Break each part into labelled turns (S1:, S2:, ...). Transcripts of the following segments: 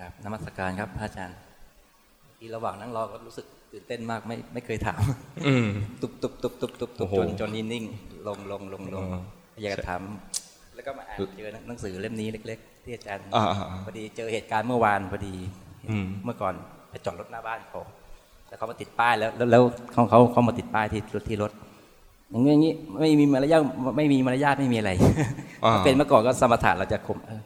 S1: ครับนมัสการครับพระอาจารย์ที่ระหว่างนั่งรอก็รู้สึกตื่นเต้นมากไม่ไม่เคยถาม
S2: อืม
S1: ตุบตุบตุบตุบตุบตุบ
S2: โอ้โห
S1: จนจนนิ่งๆลงลงลงลง
S2: อ๋อ
S1: อยากจะถาม แล้วก็มาอ่านเจอหนังสือเล่มนี้เล็ก ๆ ที่อาจารย์
S2: อ่าอ่าอ่า
S1: พอดีเจอเหตุการณ์เมื่อวานพอดี
S2: อืม
S1: เมื่อก่อนไปจอดรถหน้าบ้านเขาแล้วเขามาติดป้ายแล้วแล้วแล้วเขาเขาเขามาติดป้ายที่รถที่รถอย่างงี้อย่างงี้ไม่มีมารยาทไม่มีมารยาทไม่มีอะไร
S2: อ่า
S1: ถ้าเป็นเมื่อก่อนก็สมถะเราจะคมเออ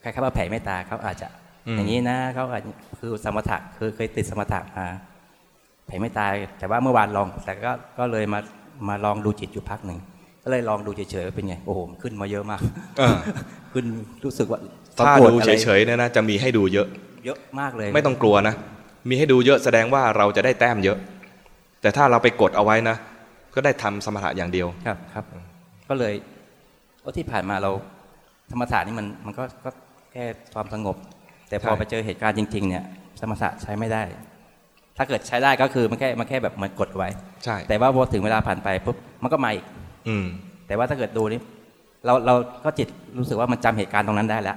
S1: ใครเข้ามาแผ่เมตตาเขาอาจจะ
S2: อืม
S1: อย่างนี้นะเขาอาจคือสมถะคือเคยติดสมถะมาแผ่เมตตาแต่ว่าเมื่อวานลอง แต่ก็ก็เลยมามาลองดูจิตอยู่พักหนึ่งก็เลยลองดูเฉยๆว่าเป็นไงโอ้โหขึ้นมาเยอะมาก
S2: เออ
S1: ขึ้นรู้สึกว่า
S2: ถ้า
S1: ปรกฏ
S2: ดู
S1: อะไร
S2: เฉยๆเนี่ยนะจะมีให้ดูเยอะ
S1: เยอะมากเลย
S2: ไม่ต้องกลัวนะมีให้ดูเยอะแสดงว่าเราจะได้แต้มเยอะ แต่ถ้าเราไปกดเอาไว้นะก็ได้ทำสมถะอย่างเดียว
S1: ครับครับ ก็เลยก็ที่ผ่านมาเราสมถะนี่มันมันก็ก็แค่ความสงบ แต่พอ
S2: ใช่
S1: ไปเจอเหตุการณ์จริง ๆ เนี่ยสมถะใช้ไม่ได้ ถ้าเกิดใช้ได้ก็คือมันแค่มันแค่แบบมันกดไว้
S2: ใช่
S1: แต่ว่าพอถึงเวลาผ่านไปปุ๊บมันก็มาอีก
S2: อืม
S1: แต่ว่าถ้าเกิดดูนี่เราเราก็จิตรู้สึกว่ามันจำเหตุการณ์ตรงนั้นได้แล้ว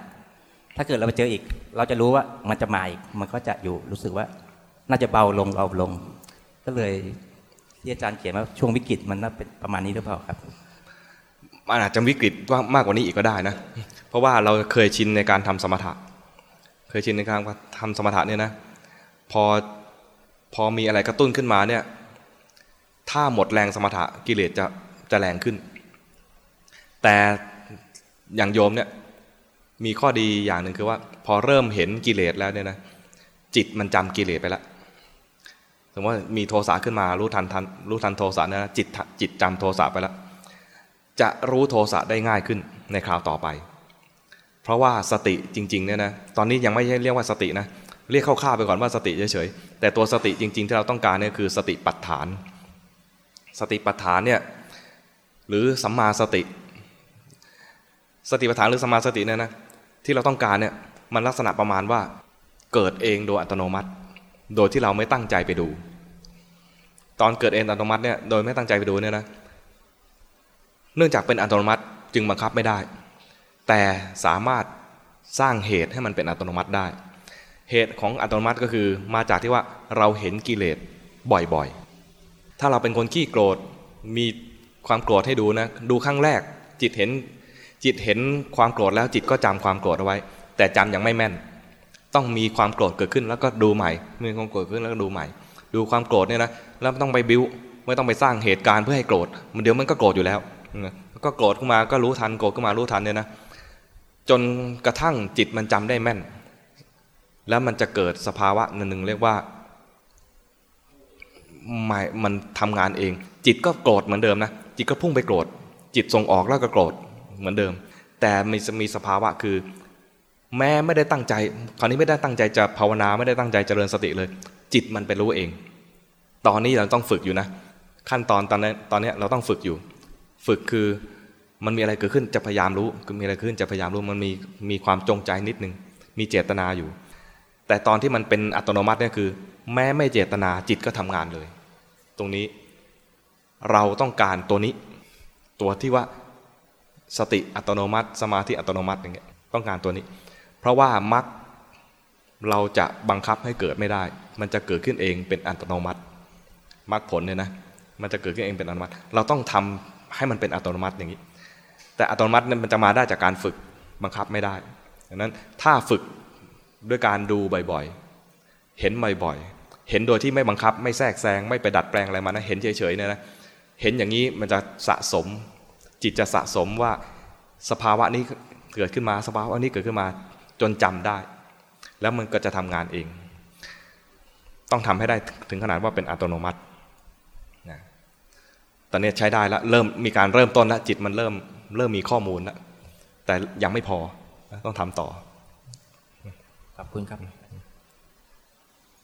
S1: ถ้าเกิดเราไปเจออีก เราจะรู้ว่ามันจะมาอีก มันก็จะอยู่รู้สึกว่า น่าจะเบาลงเบาลง ก็เลยที่อาจารย์เขียนว่าช่วงวิกฤตมันน่าเป็นประมาณนี้หรือเปล่าครับ
S2: มันอาจจะวิกฤตว่ามากกว่านี้อีกก็ได้นะ เพราะว่าเราเคยชินในการทำสมถะ เคยชินในการทำสมถะเนี่ยนะพอพอมีอะไรกระตุ้นขึ้นมาเนี่ยถ้าหมดแรงสมถะกิเลสจะจะแรงขึ้น แต่อย่างโยมเนี่ยมีข้อดีอย่างหนึ่งคือว่า พอเริ่มเห็นกิเลสแล้วเนี่ยนะจิตมันจำกิเลสไปแล้วสมมติว่ามีโทสะขึ้นมารู้ทันทันรู้ทันโทสะเนะจิตจิตจำโทสะไปแล้วจะรู้โทสะได้ง่ายขึ้นในคราวต่อไป เพราะว่าสติจริงๆเนี่ยนะตอนนี้ยังไม่ใช่เรียกว่าสตินะเรียกคร่าวๆไปก่อนว่าสติเฉยๆแต่ตัวสติจริง ๆ ที่เราต้องการเนี่ยคือสติปัฏฐาน สติปัฏฐานเนี่ยหรือสัมมาสติ สติปัฏฐานหรือสัมมาสติเนี่ยนะที่เราต้องการเนี่ยมันลักษณะประมาณว่าเกิดเองโดยอัตโนมัติ โดยที่เราไม่ตั้งใจไปดู ตอนเกิดเองอัตโนมัติเนี่ยโดยไม่ตั้งใจไปดูเนี่ยนะเนื่องจากเป็นอัตโนมัติจึงบังคับไม่ได้ แต่สามารถสร้างเหตุให้มันเป็นอัตโนมัติได้ เหตุของอัตโนมัติก็คือมาจากที่ว่าเราเห็นกิเลสบ่อยๆ ถ้าเราเป็นคนขี้โกรธมีความโกรธให้ดูนะดูครั้งแรกจิตเห็นจิตเห็นความโกรธแล้วจิตก็จำความโกรธเอาไว้ แต่จำยังไม่แม่น ต้องมีความโกรธเกิดขึ้นแล้วก็ดูใหม่มีความโกรธขึ้นแล้วก็ดูใหม่ ดูความโกรธเนี่ยนะแล้วไม่ต้องไปบิ้วไม่ต้องไปสร้างเหตุการณ์เพื่อให้โกรธมันเดี๋ยวมันก็โกรธอยู่แล้วก็โกรธขึ้นมาก็รู้ทันโกรธขึ้นมารู้ทันเนี่ยนะ จนกระทั่งจิตมันจำได้แม่น แล้วมันจะเกิดสภาวะหนึ่งเรียกว่าไม่มันทำงานเอง จิตก็โกรธเหมือนเดิมนะจิตก็พุ่งไปโกรธ จิตส่งออกแล้วก็โกรธเหมือนเดิม แต่มีมีสภาวะคือ แม้ไม่ได้ตั้งใจ คราวนี้ไม่ได้ตั้งใจจะภาวนาไม่ได้ตั้งใจเจริญสติเลย จิตมันไปรู้เอง ตอนนี้เราต้องฝึกอยู่นะ ขั้นตอนตอนนี้ตอนนี้เราต้องฝึกอยู่ ฝึกคือ มันมีอะไรเกิดขึ้นจะพยายามรู้คือมีอะไรขึ้นจะพยายามรู้มันมีมีความจงใจนิดนึงมีเจตนาอยู่ แต่ตอนที่มันเป็นอัตโนมัติเนี่ยคือ แม้ไม่เจตนาจิตก็ทำงานเลย ตรงนี้เราต้องการตัวนี้ ตัวที่ว่าสติอัตโนมัติ สมาธิอัตโนมัติอย่างเงี้ยต้องการตัวนี้ เพราะว่ามักเราจะบังคับให้เกิดไม่ได้ มันจะเกิดขึ้นเองเป็นอัตโนมัติมรรคผลเนี่ยนะมันจะเกิดขึ้นเองเป็นอัตโนมัติ เราต้องทำให้มันเป็นอัตโนมัติอย่างนี้ แต่อัตโนมัตินี่ยมันจะมาได้จากการฝึกบังคับไม่ได้ดังนั้นถ้าฝึกด้วยการดูบ่อยๆ เห็นบ่อยๆ เห็นโดยที่ไม่บังคับ ไม่แทรกแซง ไม่ไปดัดแปลงอะไรมานะ เห็นเฉยๆเนี่ยนะ เห็นอย่างนี้มันจะสะสม จิตจะสะสมว่าสภาวะนี้เกิดขึ้นมา สภาวะนี้เกิดขึ้นมาจนจำได้ แล้วมันก็จะทำงานเอง ต้องทำให้ได้ถึงขนาดว่าเป็นอัตโนมัตินะตอนนี้ใช้ได้แล้ว เริ่มมีการเริ่มต้นแล้วจิตมันเริ่ม เริ่มมีข้อมูลแล้วแต่ยังไม่พอต้องทำต่อ
S1: ขอบคุณครับ